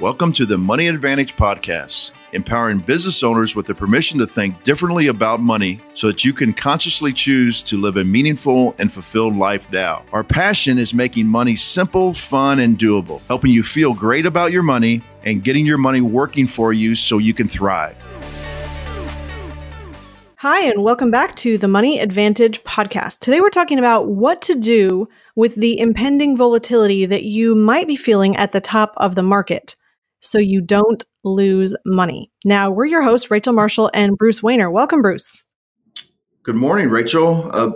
Welcome to the Money Advantage Podcast, empowering business owners with the permission to think differently about money so that you can consciously choose to live a meaningful and fulfilled life now. Our passion is making money simple, fun, and doable, helping you feel great about your money and getting your money working for you so you can thrive. Hi, and welcome back to the Money Advantage Podcast. Today we're talking about what to do with the impending volatility that you might be feeling at the top of the market so you don't lose money. Now, we're your hosts, Rachel Marshall and Bruce Wehner. Welcome, Bruce. Good morning, Rachel. Uh,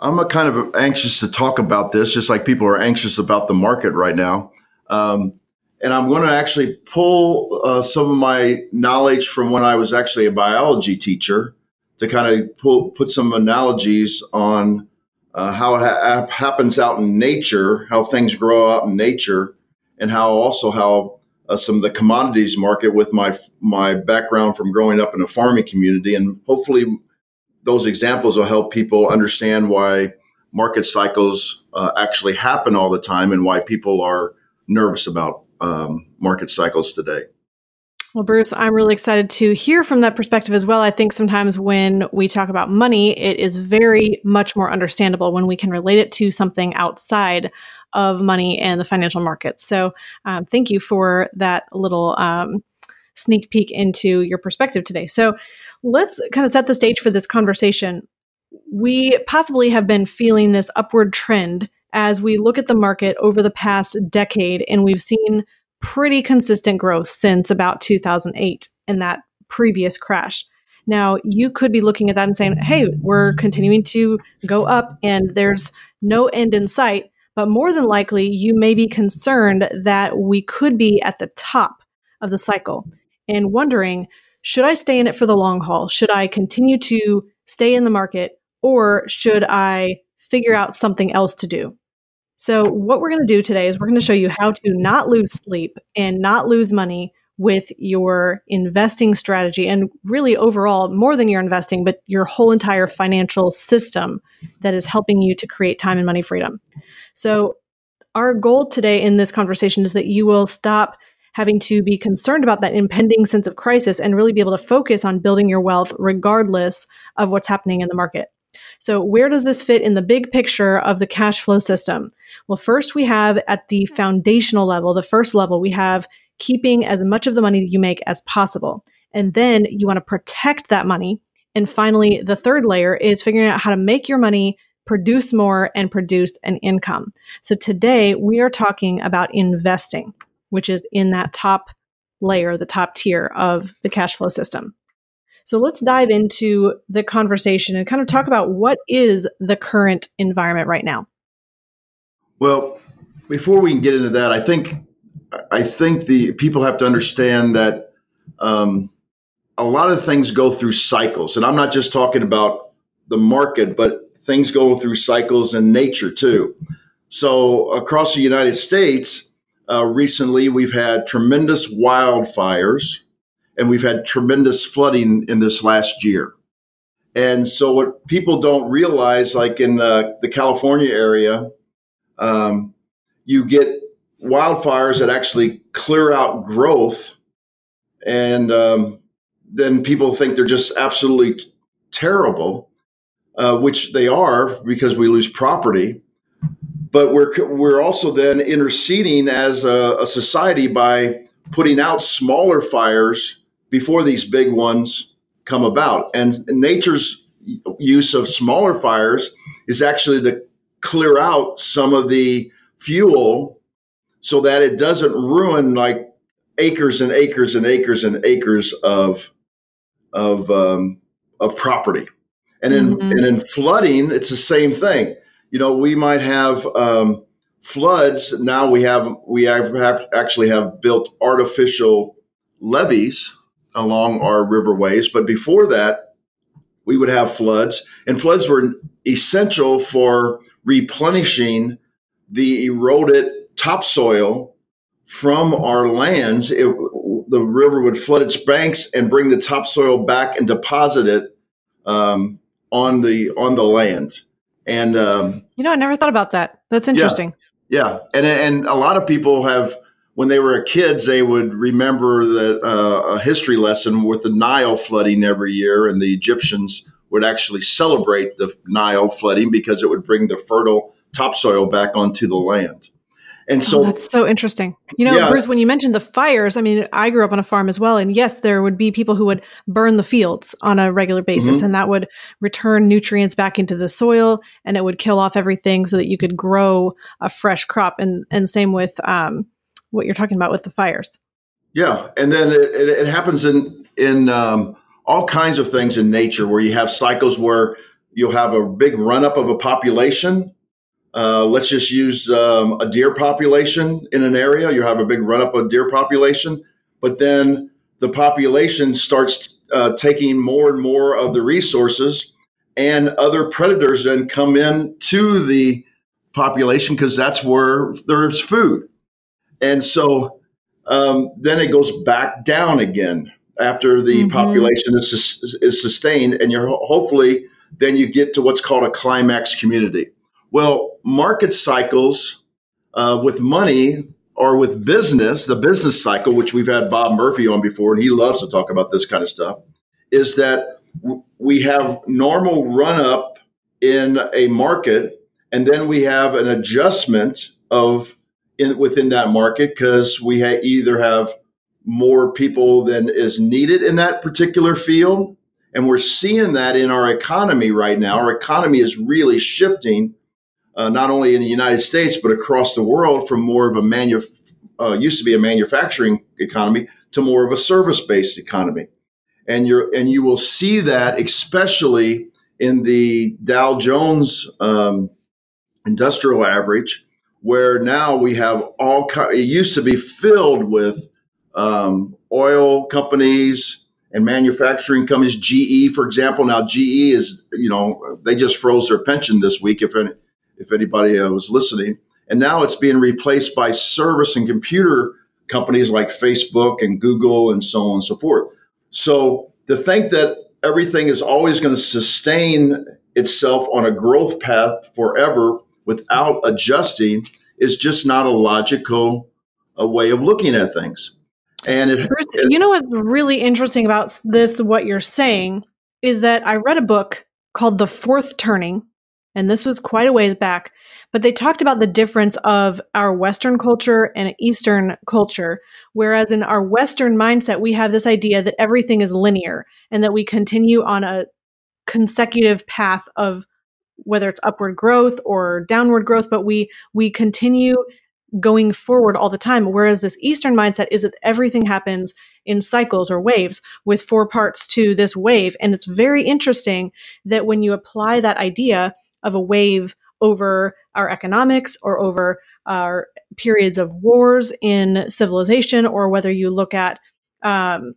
I'm kind of anxious to talk about this, just like people are anxious about the market right now. Um, and I'm going to actually pull uh, some of my knowledge from when I was actually a biology teacher to kind of pull, put some analogies on uh, how it ha- happens out in nature, how things grow out in nature, and how also how uh, some of the commodities market with my my background from growing up in a farming community, and hopefully those examples will help people understand why market cycles uh, actually happen all the time and why people are nervous about um, market cycles today. Well, Bruce, I'm really excited to hear from that perspective as well. I think sometimes when we talk about money, it is very much more understandable when we can relate it to something outside of money and the financial markets. So, um, thank you for that little um, sneak peek into your perspective today. So, let's kind of set the stage for this conversation. We possibly have been feeling this upward trend as we look at the market over the past decade, and we've seen pretty consistent growth since about 2008 and that previous crash. Now, you could be looking at that and saying, hey, we're continuing to go up and there's no end in sight. But more than likely, you may be concerned that we could be at the top of the cycle and wondering should I stay in it for the long haul? Should I continue to stay in the market or should I figure out something else to do? So, what we're going to do today is we're going to show you how to not lose sleep and not lose money with your investing strategy and really overall more than your investing but your whole entire financial system that is helping you to create time and money freedom. So our goal today in this conversation is that you will stop having to be concerned about that impending sense of crisis and really be able to focus on building your wealth regardless of what's happening in the market. So, where does this fit in the big picture of the cash flow system? Well, first we have at the foundational level, the first level, we have keeping as much of the money that you make as possible. And then you want to protect that money. And finally, the third layer is figuring out how to make your money produce more and produce an income. So today we are talking about investing, which is in that top layer, the top tier of the cash flow system. So let's dive into the conversation and kind of talk about what is the current environment right now. Well, before we can get into that, I think I think the people have to understand that um, a lot of things go through cycles, and I'm not just talking about the market, but things go through cycles in nature too. So across the United States, uh, recently we've had tremendous wildfires, and we've had tremendous flooding in this last year. And so, what people don't realize, like in uh, the California area, um, you get wildfires that actually clear out growth, and um, then people think they're just absolutely terrible, uh, which they are because we lose property. But we're we're also then interceding as a, a society by putting out smaller fires before these big ones come about. And nature's use of smaller fires is actually to clear out some of the fuel so that it doesn't ruin like acres and acres and acres and acres of of um, of property. And in mm-hmm. and in flooding, it's the same thing. You know, we might have um, floods. Now we have we have, have actually have built artificial levees along our riverways, but before that, we would have floods, and floods were essential for replenishing the eroded topsoil from our lands, it, the river would flood its banks and bring the topsoil back and deposit it um, on the on the land. And um, you know, I never thought about that. That's interesting. Yeah, yeah. and and a lot of people have when they were kids, they would remember that uh, a history lesson with the Nile flooding every year, and the Egyptians would actually celebrate the Nile flooding because it would bring the fertile topsoil back onto the land. And oh, so oh, that's so interesting. You know, yeah. Bruce, when you mentioned the fires, I mean, I grew up on a farm as well. And yes, there would be people who would burn the fields on a regular basis, mm-hmm. and that would return nutrients back into the soil and it would kill off everything so that you could grow a fresh crop. And, and same with um, what you're talking about with the fires. Yeah. And then it, it, it happens in, in um, all kinds of things in nature where you have cycles where you'll have a big run up of a population uh, let's just use um, a deer population in an area. You have a big run up of deer population, but then the population starts uh, taking more and more of the resources, and other predators then come in to the population because that's where there's food. And so um, then it goes back down again after the mm-hmm. population is, is sustained, and you're hopefully then you get to what's called a climax community. Well, market cycles uh, with money or with business, the business cycle, which we've had Bob Murphy on before, and he loves to talk about this kind of stuff, is that we have normal run up in a market, and then we have an adjustment of in, within that market because we ha- either have more people than is needed in that particular field. And we're seeing that in our economy right now. Our economy is really shifting uh, not only in the United States but across the world from more of a manu- uh, used to be a manufacturing economy to more of a service based economy, and you and you will see that especially in the Dow Jones um, Industrial Average, where now we have all. It used to be filled with um, oil companies and manufacturing companies. GE, for example, now GE is you know they just froze their pension this week. If if anybody uh, was listening. And now it's being replaced by service and computer companies like Facebook and Google and so on and so forth. So to think that everything is always going to sustain itself on a growth path forever without adjusting is just not a logical a way of looking at things. And it, it, you know what's really interesting about this, what you're saying, is that I read a book called The Fourth Turning and this was quite a ways back, but they talked about the difference of our Western culture and Eastern culture. Whereas in our Western mindset, we have this idea that everything is linear and that we continue on a consecutive path of whether it's upward growth or downward growth, but we we continue going forward all the time. Whereas this Eastern mindset is that everything happens in cycles or waves with four parts to this wave. And it's very interesting that when you apply that idea, of a wave over our economics or over our periods of wars in civilization, or whether you look at um,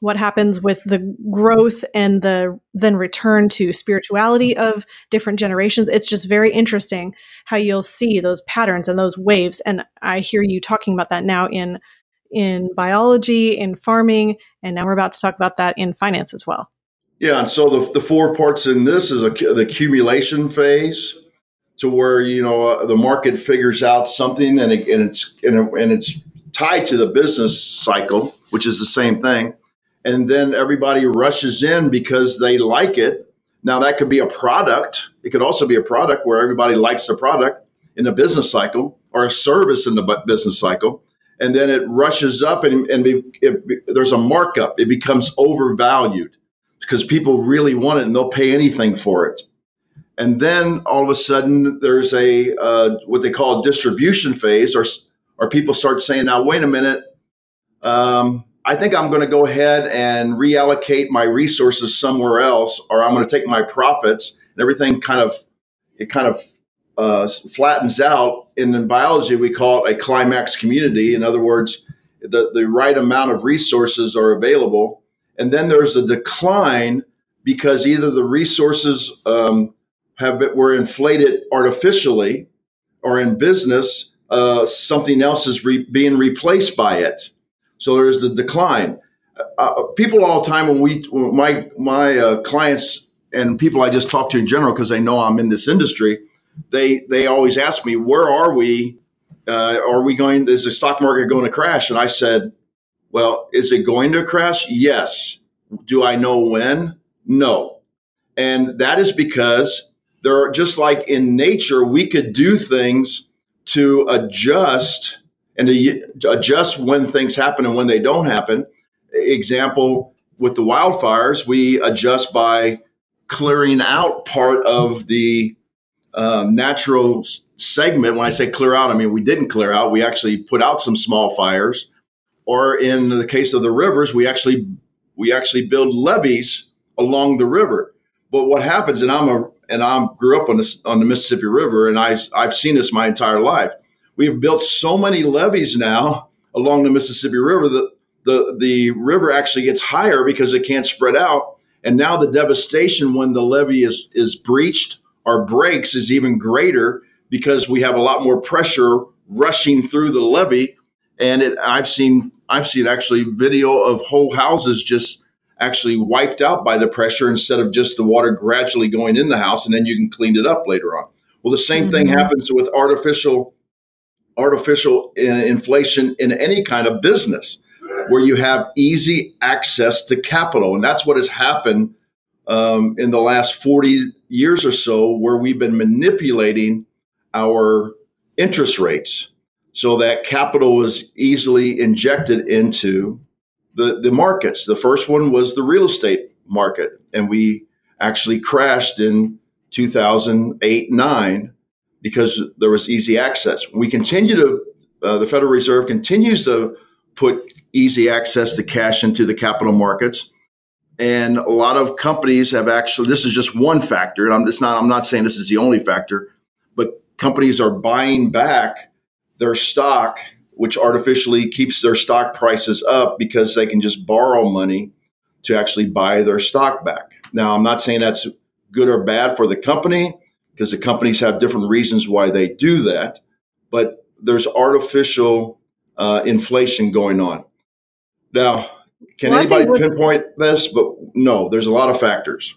what happens with the growth and the then return to spirituality of different generations. It's just very interesting how you'll see those patterns and those waves. And I hear you talking about that now in in biology, in farming, and now we're about to talk about that in finance as well. Yeah, and so the, the four parts in this is a, the accumulation phase, to where you know uh, the market figures out something and, it, and it's and, it, and it's tied to the business cycle, which is the same thing, and then everybody rushes in because they like it. Now that could be a product. It could also be a product where everybody likes the product in the business cycle, or a service in the business cycle, and then it rushes up and, and be, it, there's a markup. It becomes overvalued because people really want it and they'll pay anything for it. And then all of a sudden, there's a uh, what they call a distribution phase, or or people start saying, "Now, wait a minute, um, I think I'm going to go ahead and reallocate my resources somewhere else, or I'm going to take my profits." And everything kind of it kind of uh, flattens out. And in biology, we call it a climax community. In other words, the, the right amount of resources are available and then there's a decline because either the resources um, have been, were inflated artificially, or in business, uh, something else is re- being replaced by it. So there's the decline. Uh, uh people all the time when we my my uh, clients and people I just talk to in general because they know I'm in this industry, they they always ask me where are we uh, are we going? Is the stock market going to crash? And I said, well, is it going to crash? Yes. Do I know when? No. And that is because there are just like in nature, we could do things to adjust and to adjust when things happen and when they don't happen. Example with the wildfires, we adjust by clearing out part of the um, natural segment. When I say clear out, I mean we didn't clear out. We actually put out some small fires. Or in the case of the rivers, we actually we actually build levees along the river. But what happens, and I'm a and I grew up on the on the Mississippi River, and I I've seen this my entire life. We've built so many levees now along the Mississippi River that the the river actually gets higher because it can't spread out. And now the devastation when the levee is is breached or breaks is even greater because we have a lot more pressure rushing through the levee. And it, I've seen I've seen actually video of whole houses just actually wiped out by the pressure instead of just the water gradually going in the house and then you can clean it up later on. Well, the same mm-hmm. thing happens with artificial artificial uh, inflation in any kind of business where you have easy access to capital. And that's what has happened um, in the last 40 years or so, where we've been manipulating our interest rates so that capital was easily injected into the, the markets. The first one was the real estate market, and we actually crashed in 2008 9 because there was easy access. We continue to, uh, the Federal Reserve continues to put easy access to cash into the capital markets. And a lot of companies have actually, this is just one factor. And I'm, it's not, I'm not saying this is the only factor, but companies are buying back their stock, which artificially keeps their stock prices up because they can just borrow money to actually buy their stock back. Now, I'm not saying that's good or bad for the company because the companies have different reasons why they do that, but there's artificial uh, inflation going on. Now, can well, anybody pinpoint this? But no, there's a lot of factors.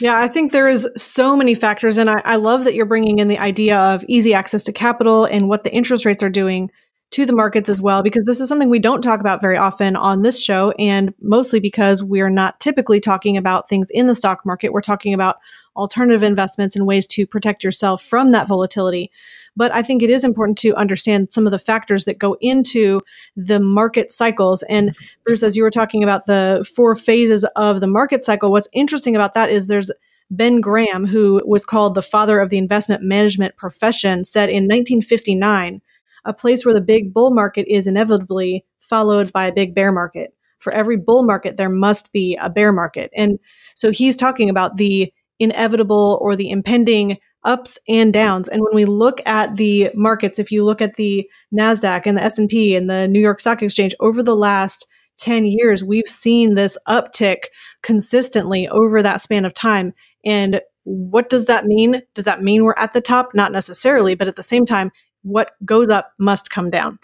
Yeah, I think there is so many factors. And I, I, love that you're bringing in the idea of easy access to capital and what the interest rates are doing to the markets as well, because this is something we don't talk about very often on this show. And mostly because we're not typically talking about things in the stock market. We're talking about alternative investments and ways to protect yourself from that volatility. But I think it is important to understand some of the factors that go into the market cycles. And Bruce, as you were talking about the four phases of the market cycle, what's interesting about that is there's Ben Graham, who was called the father of the investment management profession, said in 1959 a place where the big bull market is inevitably followed by a big bear market. For every bull market, there must be a bear market. And so he's talking about the inevitable or the impending ups and downs. And when we look at the markets, if you look at the Nasdaq and the S&P and the New York Stock Exchange over the last 10 years, we've seen this uptick consistently over that span of time. And what does that mean? Does that mean we're at the top? Not necessarily, but at the same time, what goes up must come down.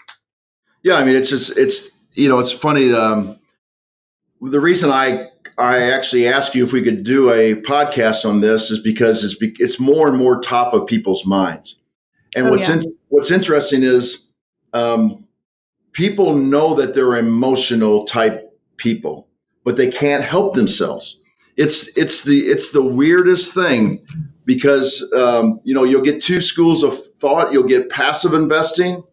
Yeah, I mean, it's just it's you know, it's funny. Um, the reason I I actually asked you if we could do a podcast on this is because it's it's more and more top of people's minds. And oh, what's yeah. in, what's interesting is um, people know that they're emotional type people, but they can't help themselves. It's it's the it's the weirdest thing because um, you know you'll get two schools of thought. You'll get passive investing,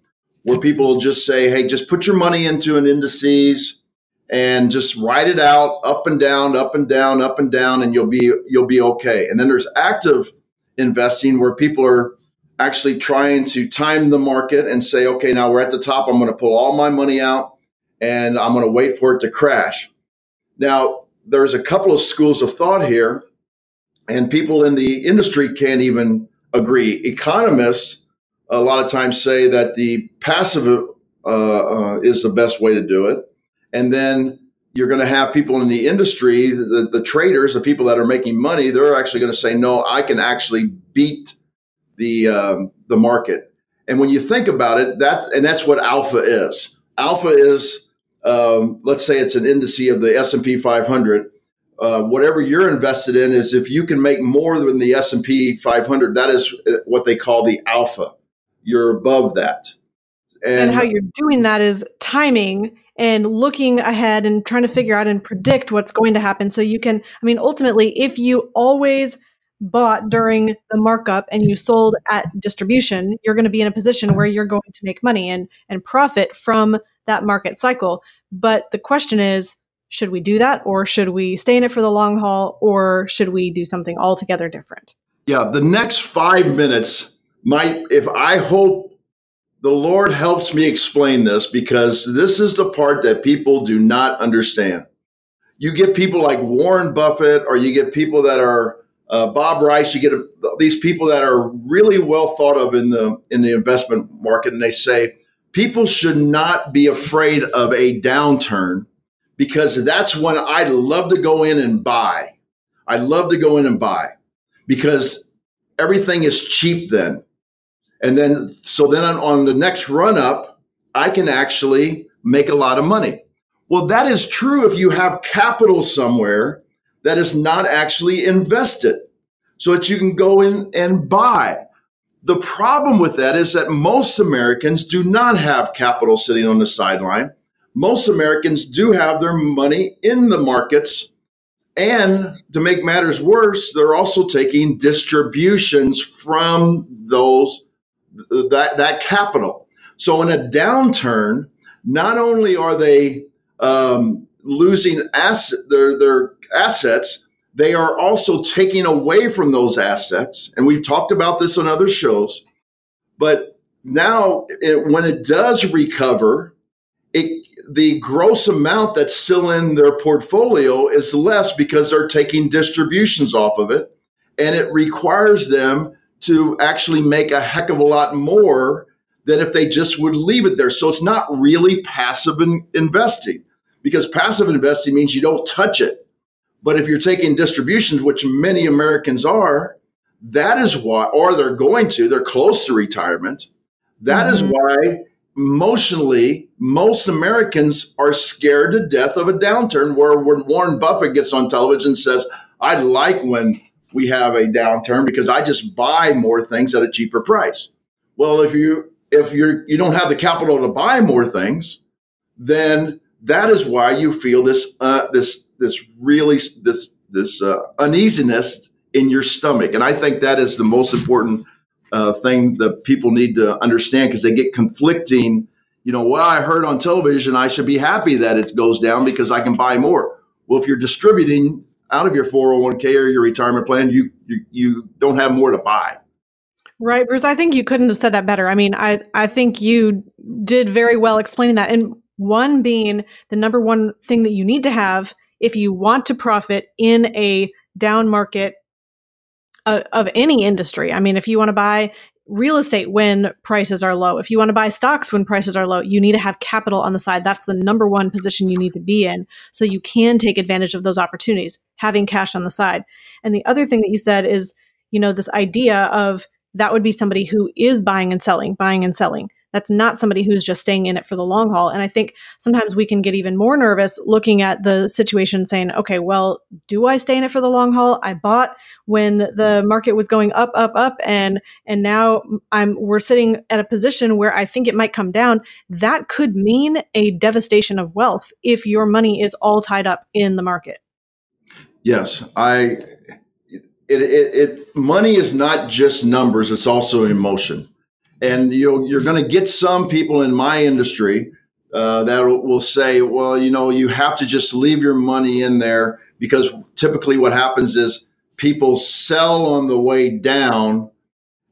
where people will just say, "Hey, just put your money into an indices." and just ride it out up and down, up and down, up and down, and you'll be you'll be okay. And then there's active investing where people are actually trying to time the market and say, okay, now we're at the top. I'm going to pull all my money out and I'm going to wait for it to crash. Now, there's a couple of schools of thought here, and people in the industry can't even agree. Economists a lot of times say that the passive uh, uh, is the best way to do it and then you're going to have people in the industry, the, the traders, the people that are making money, they're actually going to say, no, I can actually beat the, um, the market. And when you think about it, that, and that's what alpha is. Alpha is, um, let's say it's an indice of the S&P 500. Uh, whatever you're invested in is if you can make more than the S&P 500, that is what they call the alpha. You're above that. And, and how you're doing that is timing and looking ahead and trying to figure out and predict what's going to happen. So you can, I mean, ultimately, if you always bought during the markup and you sold at distribution, you're going to be in a position where you're going to make money and, and profit from that market cycle. But the question is, should we do that or should we stay in it for the long haul or should we do something altogether different? Yeah, the next five minutes might, if I hope the Lord helps me explain this because this is the part that people do not understand. You get people like Warren Buffett, or you get people that are uh, Bob Rice. You get a, these people that are really well thought of in the in the investment market, and they say people should not be afraid of a downturn because that's when I love to go in and buy. I love to go in and buy because everything is cheap then. And then, so then on, on the next run up, I can actually make a lot of money. Well, that is true if you have capital somewhere that is not actually invested so that you can go in and buy. The problem with that is that most Americans do not have capital sitting on the sideline. Most Americans do have their money in the markets. And to make matters worse, they're also taking distributions from those that, that capital. So in a downturn, not only are they um, losing asset, their, their assets, they are also taking away from those assets. And we've talked about this on other shows. But now, it, when it does recover, the gross amount that's still in their portfolio is less because they're taking distributions off of it. And it requires them to actually make a heck of a lot more than if they just would leave it there. So it's not really passive in investing because passive investing means you don't touch it. But if you're taking distributions, which many Americans are, that is why, or they're going to, they're close to retirement. That mm-hmm. is why emotionally, most Americans are scared to death of a downturn. Where when Warren Buffett gets on television and says, I like when we have a downturn because I just buy more things at a cheaper price. Well, if you if you're you don't have the capital to buy more things, then that is why you feel this uh, this this really this this uh, uneasiness in your stomach, and I think that is the most important uh, thing that people need to understand because they get conflicting. You know, well, I heard on television I should be happy that it goes down because I can buy more. Well, if you're distributing out of your 401k or your retirement plan, you, you, you don't have more to buy. Right, Bruce. I think you couldn't have said that better. I mean, I, I think you did very well explaining that. And one being the number one thing that you need to have if you want to profit in a down market of any industry. I mean, if you want to buy real estate when prices are low. If you want to buy stocks when prices are low, you need to have capital on the side. That's the number one position you need to be in so you can take advantage of those opportunities, having cash on the side. And the other thing that you said is, you know, this idea of that would be somebody who is buying and selling, buying and selling. That's not somebody who's just staying in it for the long haul. And I think sometimes we can get even more nervous looking at the situation saying, okay, well, do I stay in it for the long haul? I bought when the market was going up, up, up, and and now I'm we're sitting at a position where I think it might come down. That could mean a devastation of wealth if your money is all tied up in the market. Yes, I it, it, it, money is not just numbers it's also emotion and you you're going to get some people in my industry uh, that will say, well, you know, you have to just leave your money in there because typically what happens is people sell on the way down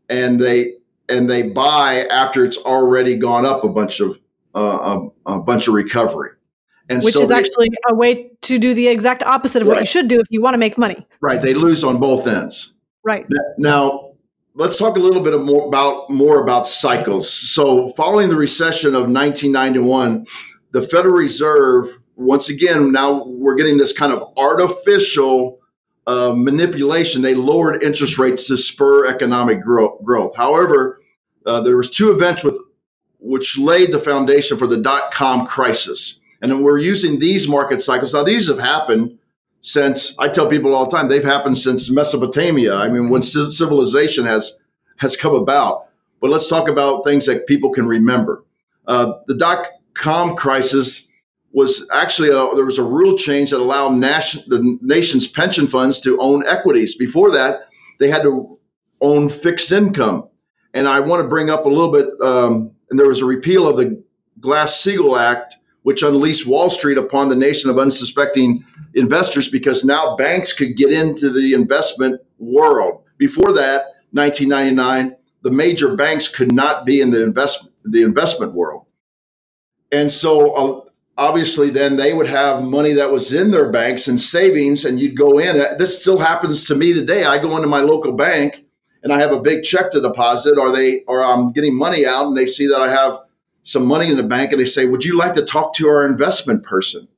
and they and they buy after it's already gone up a bunch of uh, a, a, bunch of recovery. And Which so is they, actually a way to do the exact opposite of right. what you should do if you want to make money. Right. They lose on both ends. Right. Now, let's talk a little bit more about more about cycles. So, following the recession of 1991, the Federal Reserve once again now we're getting this kind of artificial uh, manipulation. They lowered interest rates to spur economic growth. growth. However, uh, there was two events with which laid the foundation for the dot com crisis. And then we're using these market cycles. Now, these have happened since I tell people all the time they've happened since Mesopotamia. I mean, when civilization has has come about. But let's talk about things that people can remember. Uh, the dot com crisis was actually a, there was a rule change that allowed nation, the nation's pension funds to own equities. Before that, they had to own fixed income. And I want to bring up a little bit. Um, and there was a repeal of the Glass Steagall Act, which unleashed Wall Street upon the nation of unsuspecting investors because now banks could get into the investment world. Before that, 1999, the major banks could not be in the investment the investment world. And so uh, obviously then they would have money that was in their banks and savings and you'd go in this still happens to me today i go into my local bank and i have a big check to deposit or they or i'm getting money out and they see that i have some money in the bank and they say would you like to talk to our investment person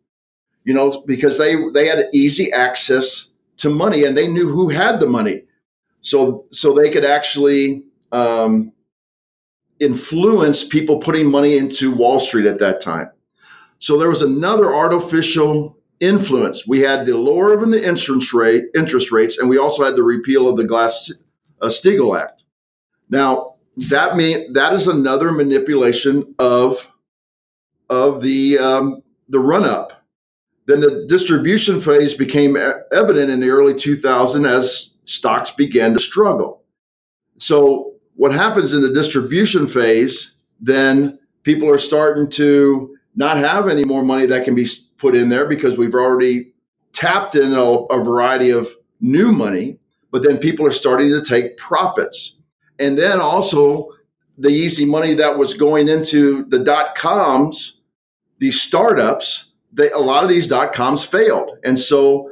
you know because they they had easy access to money and they knew who had the money so so they could actually um, influence people putting money into wall street at that time so there was another artificial influence. We had the lowering of the interest rate, interest rates, and we also had the repeal of the Glass uh, Steagall Act. Now that mean that is another manipulation of of the um, the run up. Then the distribution phase became evident in the early 2000s as stocks began to struggle. So what happens in the distribution phase? Then people are starting to not have any more money that can be put in there because we've already tapped in a, a variety of new money, but then people are starting to take profits. And then also the easy money that was going into the dot coms, these startups, they, a lot of these dot coms failed. And so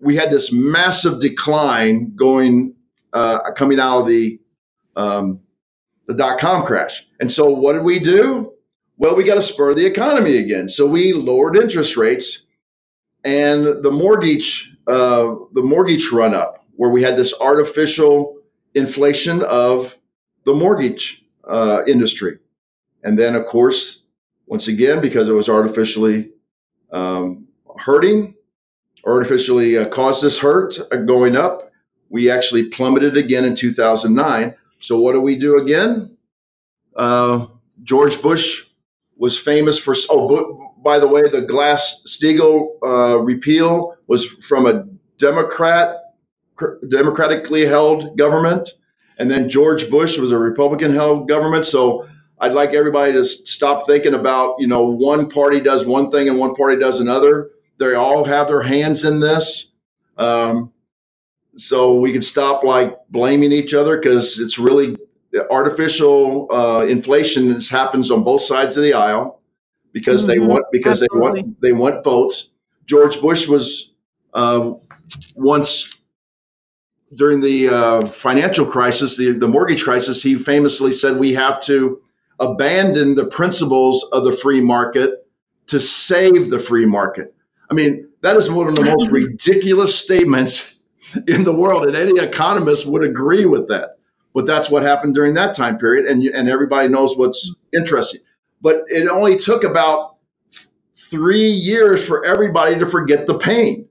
we had this massive decline going, uh, coming out of the, um, the dot com crash. And so what did we do? Well, we got to spur the economy again. So we lowered interest rates and the mortgage, uh, the mortgage run up, where we had this artificial inflation of the mortgage uh, industry. And then, of course, once again, because it was artificially um, hurting, artificially uh, caused this hurt uh, going up, we actually plummeted again in 2009. So, what do we do again? Uh, George Bush was famous for. Oh, by the way, the Glass Steagall uh, repeal was from a Democrat, democratically held government, and then George Bush was a Republican held government. So I'd like everybody to stop thinking about you know one party does one thing and one party does another. They all have their hands in this. Um, so we can stop like blaming each other because it's really artificial uh, inflation that happens on both sides of the aisle because mm-hmm. they want because Absolutely. they want they want votes. George Bush was uh, once during the uh, financial crisis, the, the mortgage crisis. He famously said, "We have to abandon the principles of the free market to save the free market." I mean, that is one of the most ridiculous statements in the world, and any economist would agree with that. But that's what happened during that time period, and and everybody knows what's interesting. But it only took about three years for everybody to forget the pain.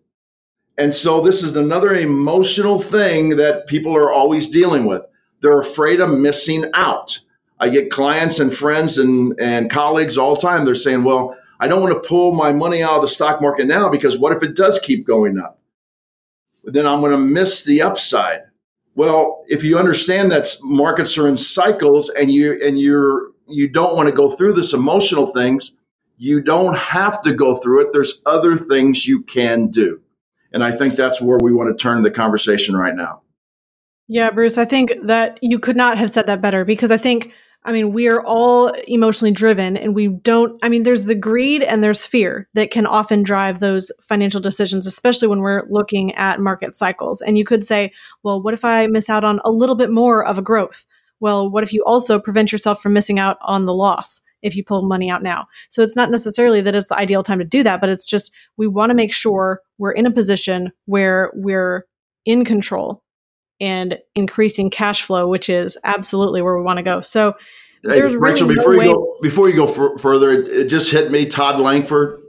And so this is another emotional thing that people are always dealing with. They're afraid of missing out. I get clients and friends and, and colleagues all the time. They're saying, well, I don't want to pull my money out of the stock market now because what if it does keep going up? Then I'm going to miss the upside. Well, if you understand that markets are in cycles and you and you're you don't want to go through this emotional things, you don't have to go through it. There's other things you can do. And I think that's where we want to turn the conversation right now. Yeah, Bruce, I think that you could not have said that better because I think I mean, we are all emotionally driven and we don't, I mean, there's the greed and there's fear that can often drive those financial decisions, especially when we're looking at market cycles. And you could say, well, what if I miss out on a little bit more of a growth? Well, what if you also prevent yourself from missing out on the loss if you pull money out now? So it's not necessarily that it's the ideal time to do that, but it's just we want to make sure we're in a position where we're in control and increasing cash flow, which is absolutely where we want to go. So hey, there's Rachel, really before no you way- go before you go f- further, it, it, just hit me. Todd Langford,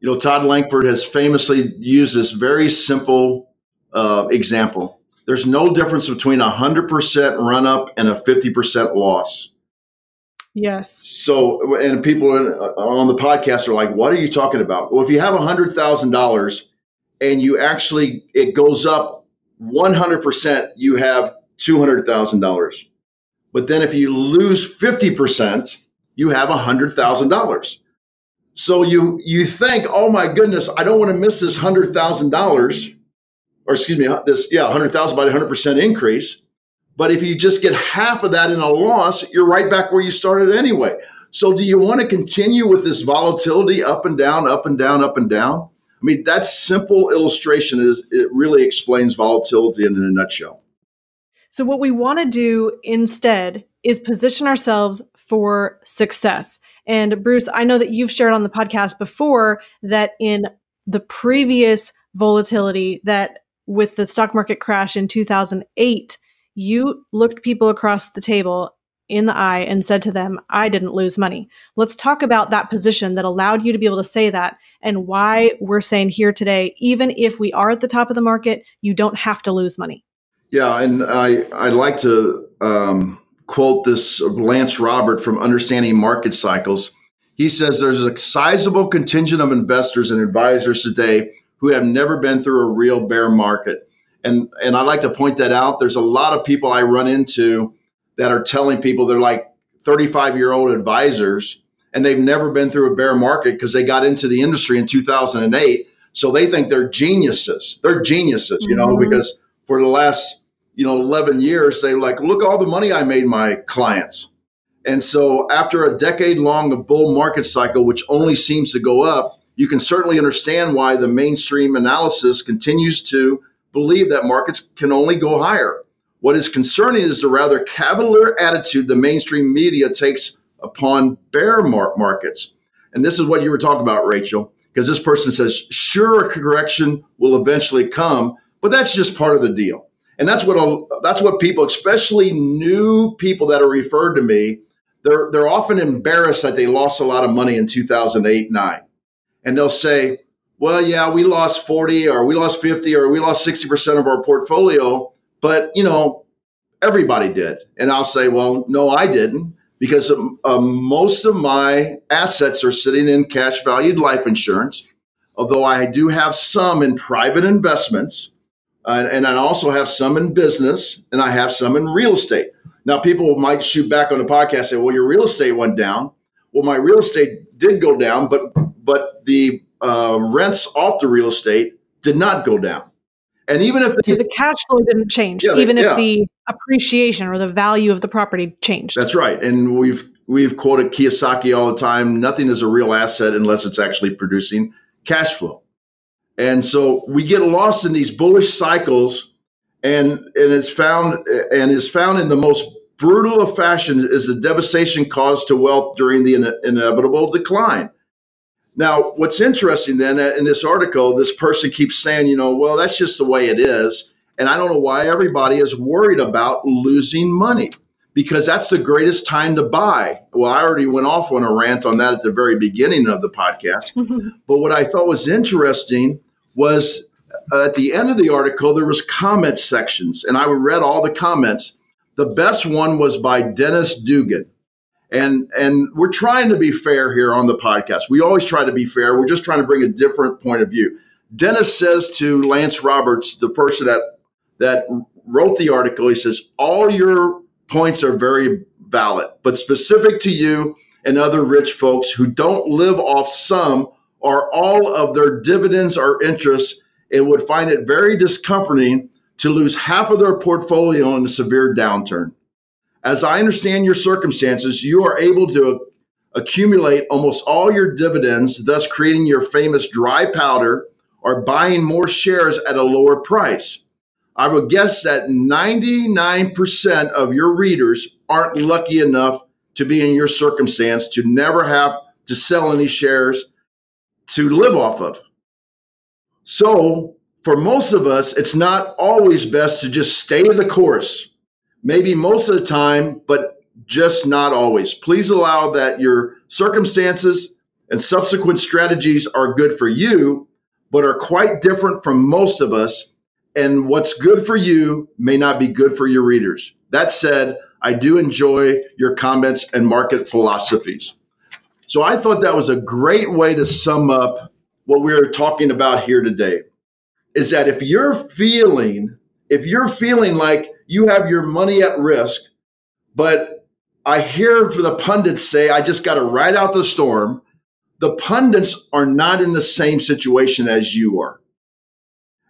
you know, Todd Langford has famously used this very simple uh, example. There's no difference between a hundred percent run up and a fifty percent loss. Yes. So, and people on the podcast are like, what are you talking about? Well, if you have a $100,000 and you actually, it goes up 100%, you have $200,000. But then if you lose 50%, you have $100,000. So you you think, oh my goodness, I don't want to miss this hundred thousand dollars, or excuse me, uh, this yeah, hundred thousand by hundred percent increase. But if you just get half of that in a loss, you're right back where you started anyway. So do you want to continue with this volatility up and down, up and down, up and down? I mean, that simple illustration is it really explains volatility in a nutshell. So what we want to do instead is position ourselves for success. And Bruce, I know that you've shared on the podcast before that in the previous volatility that with the stock market crash in 2008, you looked people across the table in the eye and said to them, I didn't lose money. Let's talk about that position that allowed you to be able to say that and why we're saying here today, even if we are at the top of the market, you don't have to lose money. Yeah, and I, I'd like to um, quote this Lance Robert from Understanding Market Cycles. He says there's a sizable contingent of investors and advisors today who have never been through a real bear market. And and I'd like to point that out. There's a lot of people I run into that are telling people they're like 35 year old advisors and they've never been through a bear market because they got into the industry in 2008. So they think they're geniuses. They're geniuses, you know, mm-hmm. because for the last you know 11 years they like look all the money i made my clients and so after a decade long bull market cycle which only seems to go up you can certainly understand why the mainstream analysis continues to believe that markets can only go higher what is concerning is the rather cavalier attitude the mainstream media takes upon bear markets. And this is what you were talking about rachel because this person says sure a correction will eventually come but that's just part of the deal. And that's what that's what people, especially new people that are referred to me, they're they're often embarrassed that they lost a lot of money in 2008 9, and they'll say, "Well, yeah, we lost 40 or we lost 50 or we lost 60 percent of our portfolio, but you know, everybody did." And I'll say, "Well, no, I didn't." Because um, most of my assets are sitting in cash valued life insurance, although I do have some in private investments uh, and I also have some in business and I have some in real estate. Now, people might shoot back on the podcast and say, well, your real estate went down. Well, my real estate did go down, but but the uh, rents off the real estate did not go down. And even if so the cash flow didn't change, yeah, even if the appreciation or the value of the property changed. That's right. And we've we've quoted Kiyosaki all the time. Nothing is a real asset unless it's actually producing cash flow. And so we get lost in these bullish cycles, and and it's found and is found in the most brutal of fashions is the devastation caused to wealth during the in- inevitable decline. Now, what's interesting then uh, in this article, this person keeps saying, you know, well, that's just the way it is. And I don't know why everybody is worried about losing money because that's the greatest time to buy. Well, I already went off on a rant on that at the very beginning of the podcast. but what I thought was interesting was uh, at the end of the article there was comment sections and i read all the comments the best one was by dennis dugan and and we're trying to be fair here on the podcast. We always try to be fair. We're just trying to bring a different point of view. Dennis says to lance roberts the person that that wrote the article he says all your points are very valid but specific to you and other rich folks who don't live off some or all of their dividends or interest and would find it very discomforting to lose half of their portfolio in a severe downturn. As I understand your circumstances, you are able to accumulate almost all your dividends, thus creating your famous dry powder or buying more shares at a lower price. I would guess that 99% of your readers aren't lucky enough to be in your circumstance to never have to sell any shares to live off of. So, for most of us, it's not always best to just stay the course. Maybe most of the time, but just not always. Please allow that your circumstances and subsequent strategies are good for you, but are quite different from most of us. And what's good for you may not be good for your readers. That said, I do enjoy your comments and market philosophies. So I thought that was a great way to sum up what we're talking about here today. Is that if you're feeling, if you're feeling like you have your money at risk, but I hear for the pundits say, I just got to ride out the storm. The pundits are not in the same situation as you are.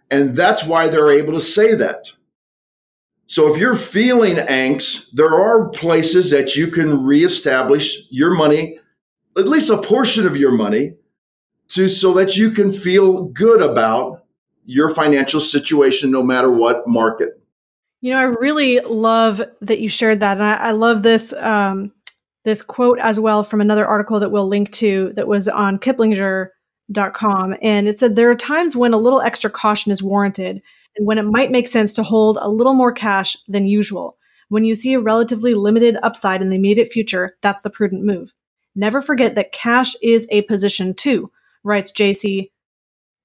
And that's why they're able to say that. So if you're feeling angst, there are places that you can reestablish your money, at least a portion of your money, to so that you can feel good about your financial situation no matter what market. You know, I really love that you shared that, and I, I love this um, this quote as well from another article that we'll link to that was on Kiplinger.com, and it said there are times when a little extra caution is warranted, and when it might make sense to hold a little more cash than usual. When you see a relatively limited upside in the immediate future, that's the prudent move. Never forget that cash is a position too, writes JC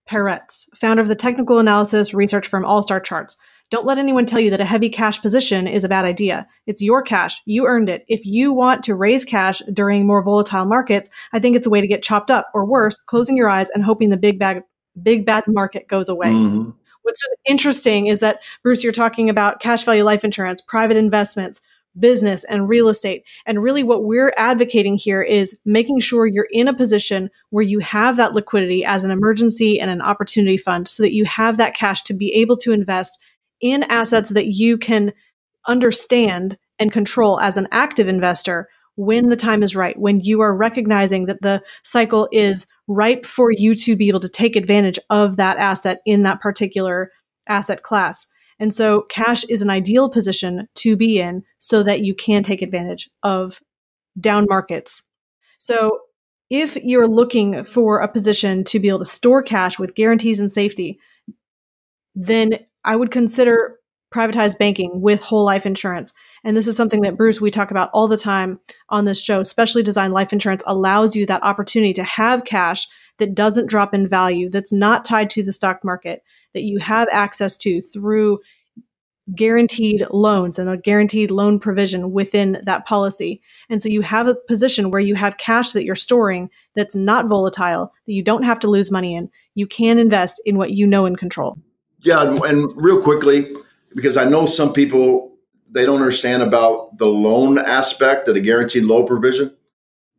Parets, founder of the technical analysis research firm All Star Charts. Don't let anyone tell you that a heavy cash position is a bad idea. It's your cash. You earned it. If you want to raise cash during more volatile markets, I think it's a way to get chopped up, or worse, closing your eyes and hoping the big bad, big bad market goes away. Mm-hmm. What's just interesting is that, Bruce, you're talking about cash value life insurance, private investments, business, and real estate. And really, what we're advocating here is making sure you're in a position where you have that liquidity as an emergency and an opportunity fund so that you have that cash to be able to invest in assets that you can understand and control as an active investor when the time is right, when you are recognizing that the cycle is ripe for you to be able to take advantage of that asset in that particular asset class. And so cash is an ideal position to be in so that you can take advantage of down markets. So if you're looking for a position to be able to store cash with guarantees and safety, then I would consider privatized banking with whole life insurance. And this is something that Bruce, we talk about all the time on this show. Specially designed life insurance allows you that opportunity to have cash that doesn't drop in value, that's not tied to the stock market, that you have access to through guaranteed loans and a guaranteed loan provision within that policy. And so you have a position where you have cash that you're storing that's not volatile, that you don't have to lose money in. You can invest in what you know and control. Yeah, and, and real quickly, because I know some people they don't understand about the loan aspect of the guaranteed loan provision.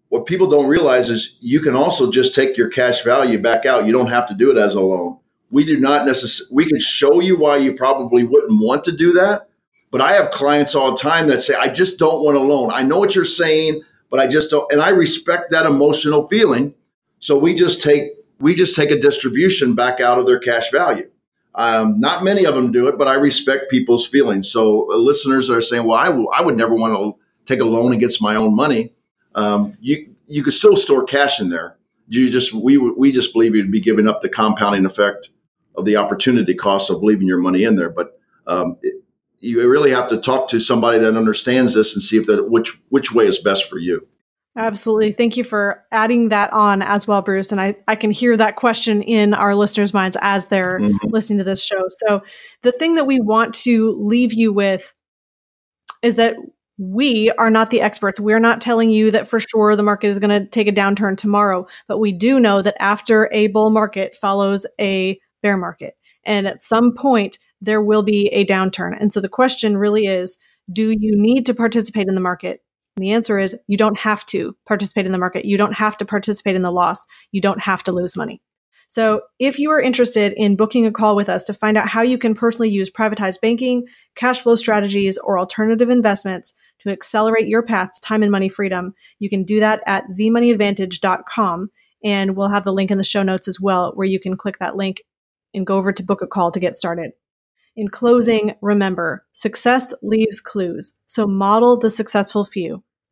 What people don't realize is you can also just take your cash value back out. You don't have to do it as a loan. We do not necessarily, we can show you why you probably wouldn't want to do that. But I have clients all the time that say, I just don't want a loan. I know what you're saying, but I just don't. And I respect that emotional feeling. So we just take, we just take a distribution back out of their cash value. Um, not many of them do it, but I respect people's feelings. So uh, listeners are saying, "Well, I, w- I would never want to take a loan against my own money." Um, you you could still store cash in there. You just we we just believe you'd be giving up the compounding effect of the opportunity cost of leaving your money in there. But um, it, you really have to talk to somebody that understands this and see if that which which way is best for you. Absolutely. Thank you for adding that on as well, Bruce. And I, I can hear that question in our listeners' minds as they're mm-hmm. listening to this show. So, the thing that we want to leave you with is that we are not the experts. We're not telling you that for sure the market is going to take a downturn tomorrow, but we do know that after a bull market follows a bear market. And at some point, there will be a downturn. And so the question really is do you need to participate in the market? And the answer is you don't have to participate in the market. You don't have to participate in the loss. You don't have to lose money. So, if you are interested in booking a call with us to find out how you can personally use privatized banking, cash flow strategies, or alternative investments to accelerate your path to time and money freedom, you can do that at themoneyadvantage.com. And we'll have the link in the show notes as well, where you can click that link and go over to book a call to get started. In closing, remember success leaves clues. So model the successful few,